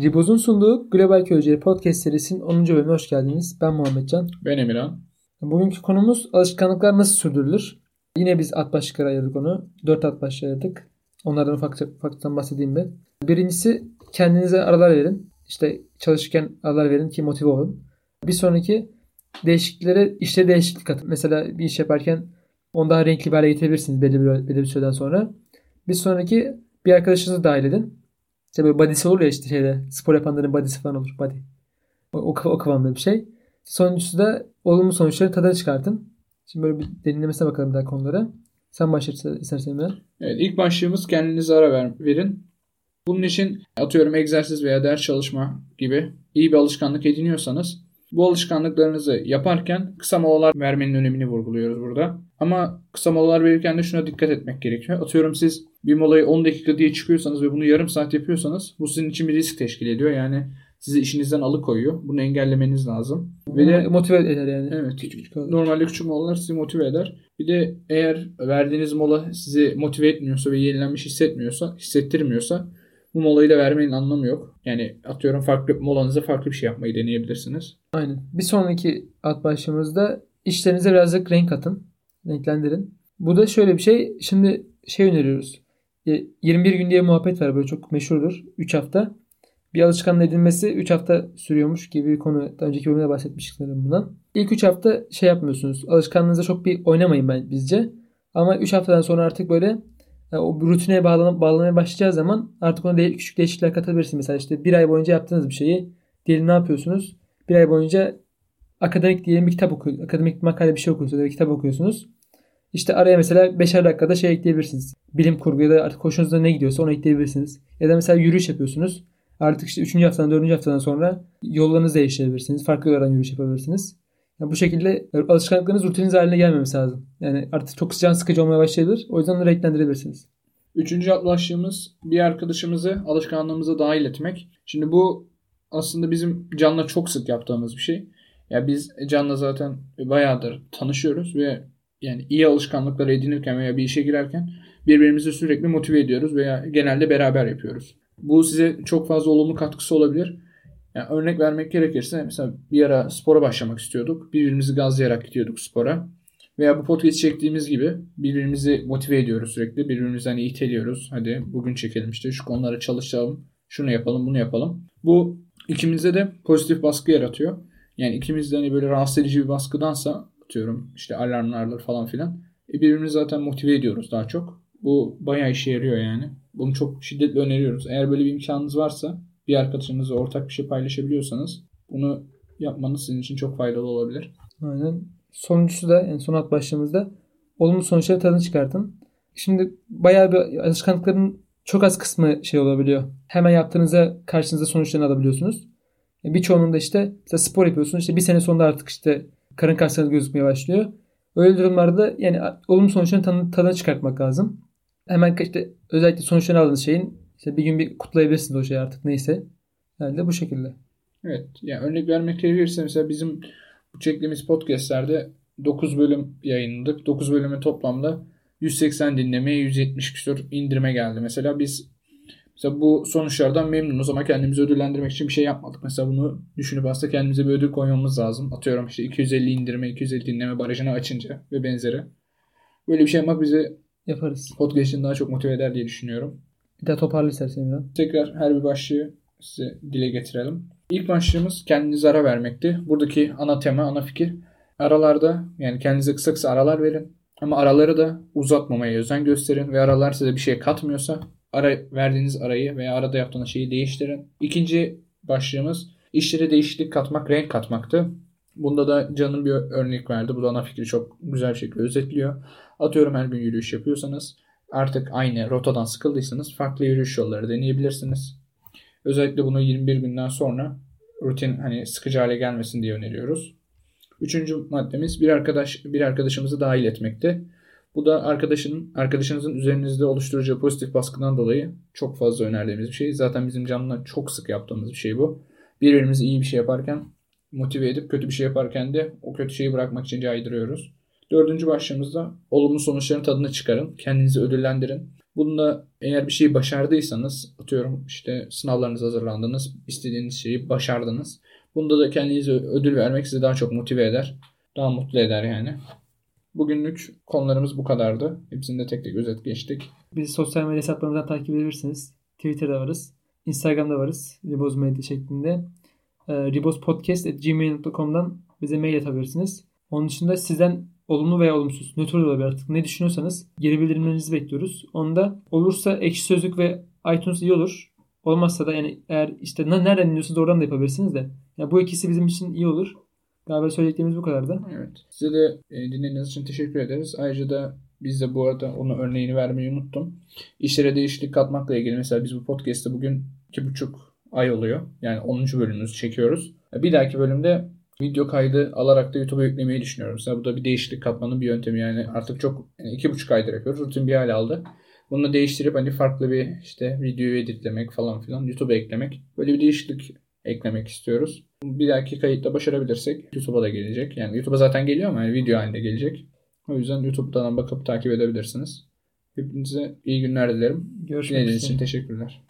Riboz'un sunduğu Global Köyceği Podcast serisinin 10. bölümüne hoş geldiniz. Ben Muhammedcan. Ben Emirhan. Bugünkü konumuz alışkanlıklar nasıl sürdürülür? Yine biz at başlıkları ayırdık onu. 4 at başlığı ayırdık. Onlardan ufak ufaktan bahsedeyim ben. Birincisi kendinize aralar verin. İşte çalışırken aralar verin ki motive olun. Bir sonraki değişikliklere işte değişiklik atın. Mesela bir iş yaparken onu daha renkli bir hale getirebilirsiniz belli bir, belli bir süreden sonra. Bir sonraki bir arkadaşınızı dahil edin. İşte böyle body'si olur ya işte şeyde spor yapanların body'si falan olur. Body. O, o, o kıvamda bir şey. Sonuncusu da olumlu sonuçları tadını çıkartın. Şimdi böyle bir derinlemesine bakalım daha konulara. Sen başla istersen ben. Evet ilk başlığımız kendinize ara ver, verin. Bunun için atıyorum egzersiz veya ders çalışma gibi iyi bir alışkanlık ediniyorsanız bu alışkanlıklarınızı yaparken kısa molalar vermenin önemini vurguluyoruz burada. Ama kısa molalar verirken de şuna dikkat etmek gerekiyor. Atıyorum siz bir molayı 10 dakika diye çıkıyorsanız ve bunu yarım saat yapıyorsanız bu sizin için bir risk teşkil ediyor. Yani sizi işinizden alıkoyuyor. Bunu engellemeniz lazım. Ve de motive eder yani. Evet. Küçük küçük normalde küçük molalar sizi motive eder. Bir de eğer verdiğiniz mola sizi motive etmiyorsa ve yenilenmiş hissetmiyorsa, hissettirmiyorsa bu molayı da vermenin anlamı yok. Yani atıyorum farklı molanıza farklı bir şey yapmayı deneyebilirsiniz. Aynen. Bir sonraki at başlığımızda işlerinize birazcık renk atın. Renklendirin. Bu da şöyle bir şey. Şimdi şey öneriyoruz. 21 gün diye muhabbet var böyle çok meşhurdur. 3 hafta. Bir alışkanlık edinmesi 3 hafta sürüyormuş gibi bir konu. Daha önceki bölümde bahsetmiştik sanırım bundan. İlk 3 hafta şey yapmıyorsunuz. Alışkanlığınıza çok bir oynamayın ben bizce. Ama 3 haftadan sonra artık böyle o rutine bağlan bağlamaya başlayacağı zaman artık ona de küçük değişiklikler katabilirsiniz. Mesela işte bir ay boyunca yaptığınız bir şeyi diyelim ne yapıyorsunuz? Bir ay boyunca akademik diyelim bir kitap okuyorsunuz. Akademik makale bir şey okuyorsunuz ya da kitap okuyorsunuz. İşte araya mesela 5'er dakikada şey ekleyebilirsiniz. Bilim kurgu ya da artık hoşunuza ne gidiyorsa onu ekleyebilirsiniz. Ya da mesela yürüyüş yapıyorsunuz. Artık işte 3. haftadan 4. haftadan sonra yollarınızı değiştirebilirsiniz. Farklı yollardan yürüyüş yapabilirsiniz. Yani bu şekilde alışkanlıklarınız rutininiz haline gelmemesi lazım. Yani artık çok sıcak sıkıcı olmaya başlayabilir. O yüzden onu renklendirebilirsiniz. Üçüncü başlığımız bir arkadaşımızı alışkanlığımıza dahil etmek. Şimdi bu aslında bizim Can'la çok sık yaptığımız bir şey. Ya biz Can'la zaten bayağıdır tanışıyoruz ve yani iyi alışkanlıklar edinirken veya bir işe girerken birbirimizi sürekli motive ediyoruz veya genelde beraber yapıyoruz. Bu size çok fazla olumlu katkısı olabilir. Yani örnek vermek gerekirse mesela bir ara spora başlamak istiyorduk. Birbirimizi gazlayarak gidiyorduk spora. Veya bu podcast çektiğimiz gibi birbirimizi motive ediyoruz sürekli. Birbirimizi hani iteliyoruz. Hadi bugün çekelim işte şu konulara çalışalım. Şunu yapalım bunu yapalım. Bu ikimize de pozitif baskı yaratıyor. Yani ikimiz de hani böyle rahatsız edici bir baskıdansa atıyorum işte alarmlardır falan filan. E birbirimizi zaten motive ediyoruz daha çok. Bu bayağı işe yarıyor yani. Bunu çok şiddetle öneriyoruz. Eğer böyle bir imkanınız varsa bir arkadaşınızla ortak bir şey paylaşabiliyorsanız bunu yapmanız sizin için çok faydalı olabilir. Aynen. Sonuncusu da en son alt başlığımızda olumlu sonuçları tadını çıkartın. Şimdi bayağı bir alışkanlıkların çok az kısmı şey olabiliyor. Hemen yaptığınızda karşınıza sonuçlarını alabiliyorsunuz. E, birçoğunun da işte mesela spor yapıyorsunuz. İşte bir sene sonunda artık işte karın kaslarınız gözükmeye başlıyor. Öyle durumlarda yani olumlu sonuçların tadını çıkartmak lazım. Hemen işte özellikle sonuçlarını aldığınız şeyin işte bir gün bir kutlayabilirsiniz o şeyi artık neyse. Yani de bu şekilde. Evet. Yani örnek vermek gerekirse mesela bizim bu çektiğimiz podcastlerde 9 bölüm yayınladık. 9 bölümün toplamda 180 dinlemeye 170 küsur indirme geldi. Mesela biz mesela bu sonuçlardan memnunuz ama kendimizi ödüllendirmek için bir şey yapmadık. Mesela bunu düşünüp aslında kendimize bir ödül koymamız lazım. Atıyorum işte 250 indirme, 250 dinleme barajını açınca ve benzeri. Böyle bir şey yapmak bizi yaparız. Podcast'in daha çok motive eder diye düşünüyorum. Bir daha toparla istersen ya. Tekrar her bir başlığı size dile getirelim. İlk başlığımız kendinize ara vermekti. Buradaki ana tema, ana fikir aralarda yani kendinize kısa kısa aralar verin. Ama araları da uzatmamaya özen gösterin ve aralar size bir şey katmıyorsa ara verdiğiniz arayı veya arada yaptığınız şeyi değiştirin. İkinci başlığımız işlere değişiklik katmak, renk katmaktı. Bunda da Can'ın bir örnek verdi. Bu da ana fikri çok güzel bir şekilde özetliyor. Atıyorum her gün yürüyüş yapıyorsanız artık aynı rotadan sıkıldıysanız farklı yürüyüş yolları deneyebilirsiniz. Özellikle bunu 21 günden sonra rutin hani sıkıcı hale gelmesin diye öneriyoruz. Üçüncü maddemiz bir arkadaş bir arkadaşımızı dahil etmekte. Bu da arkadaşın arkadaşınızın üzerinizde oluşturacağı pozitif baskıdan dolayı çok fazla önerdiğimiz bir şey. Zaten bizim canlılar çok sık yaptığımız bir şey bu. Birbirimizi iyi bir şey yaparken motive edip kötü bir şey yaparken de o kötü şeyi bırakmak için caydırıyoruz. Dördüncü başlığımızda olumlu sonuçların tadını çıkarın. Kendinizi ödüllendirin. Bunda eğer bir şeyi başardıysanız atıyorum işte sınavlarınıza hazırlandınız. istediğiniz şeyi başardınız. Bunda da kendinize ödül vermek sizi daha çok motive eder. Daha mutlu eder yani. Bugünlük konularımız bu kadardı. Hepsini de tek tek özet geçtik. Bizi sosyal medya hesaplarımızdan takip edebilirsiniz. Twitter'da varız. Instagram'da varız. Riboz Medya şeklinde. E, ribozpodcast.gmail.com'dan bize mail atabilirsiniz. Onun dışında sizden olumlu veya olumsuz, nötr olabilir artık ne düşünüyorsanız geri bildirimlerinizi bekliyoruz. Onda olursa ekşi sözlük ve iTunes iyi olur. Olmazsa da yani eğer işte nereden dinliyorsanız oradan da yapabilirsiniz de. Yani bu ikisi bizim için iyi olur. Galiba söyleyeceklerimiz bu kadardı. Evet. Size de e, dinlediğiniz için teşekkür ederiz. Ayrıca da biz de bu arada onun örneğini vermeyi unuttum. İşlere değişiklik katmakla ilgili mesela biz bu podcast'te bugün iki buçuk ay oluyor. Yani 10. bölümümüzü çekiyoruz. Bir dahaki bölümde video kaydı alarak da YouTube'a yüklemeyi düşünüyorum. Mesela bu da bir değişiklik katmanın bir yöntemi yani artık çok yani iki buçuk aydır yapıyoruz. Rutin bir hale aldı. Bunu değiştirip hani farklı bir işte videoyu editlemek falan filan YouTube'a eklemek. Böyle bir değişiklik eklemek istiyoruz. Bir dahaki kayıtta başarabilirsek YouTube'a da gelecek. Yani YouTube'a zaten geliyor ama yani video halinde gelecek. O yüzden YouTube'dan bakıp takip edebilirsiniz. Hepinize iyi günler dilerim. Görüşmek üzere. için teşekkürler.